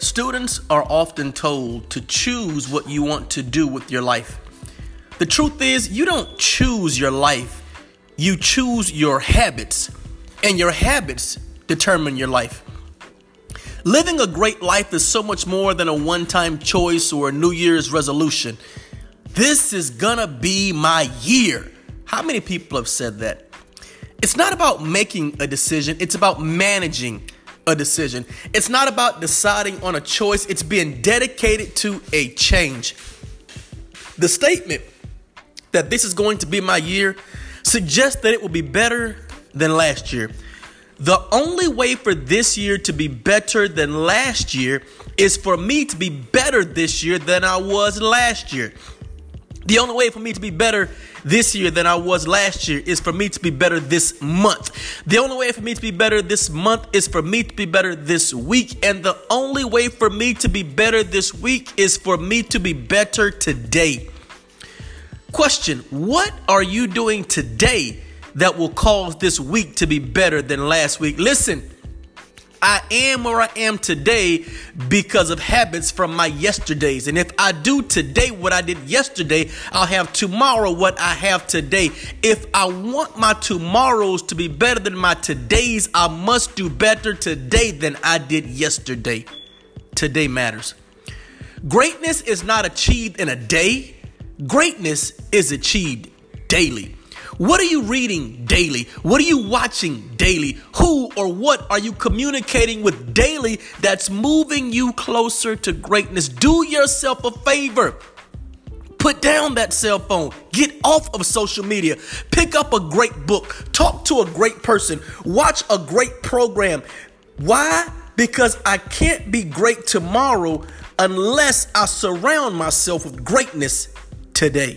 Students are often told to choose what you want to do with your life. The truth is, you don't choose your life, you choose your habits, and your habits determine your life. Living a great life is so much more than a one time choice or a New Year's resolution. This is gonna be my year. How many people have said that? It's not about making a decision, it's about managing a decision. It's not about deciding on a choice, it's being dedicated to a change. The statement that this is going to be my year suggests that it will be better than last year. The only way for this year to be better than last year is for me to be better this year than I was last year. The only way for me to be better this year than I was last year is for me to be better this month. The only way for me to be better this month is for me to be better this week. And the only way for me to be better this week is for me to be better today. Question What are you doing today that will cause this week to be better than last week? Listen. I am where I am today because of habits from my yesterdays. And if I do today what I did yesterday, I'll have tomorrow what I have today. If I want my tomorrows to be better than my todays, I must do better today than I did yesterday. Today matters. Greatness is not achieved in a day, greatness is achieved daily. What are you reading daily? What are you watching daily? Who or what are you communicating with daily that's moving you closer to greatness? Do yourself a favor. Put down that cell phone. Get off of social media. Pick up a great book. Talk to a great person. Watch a great program. Why? Because I can't be great tomorrow unless I surround myself with greatness today.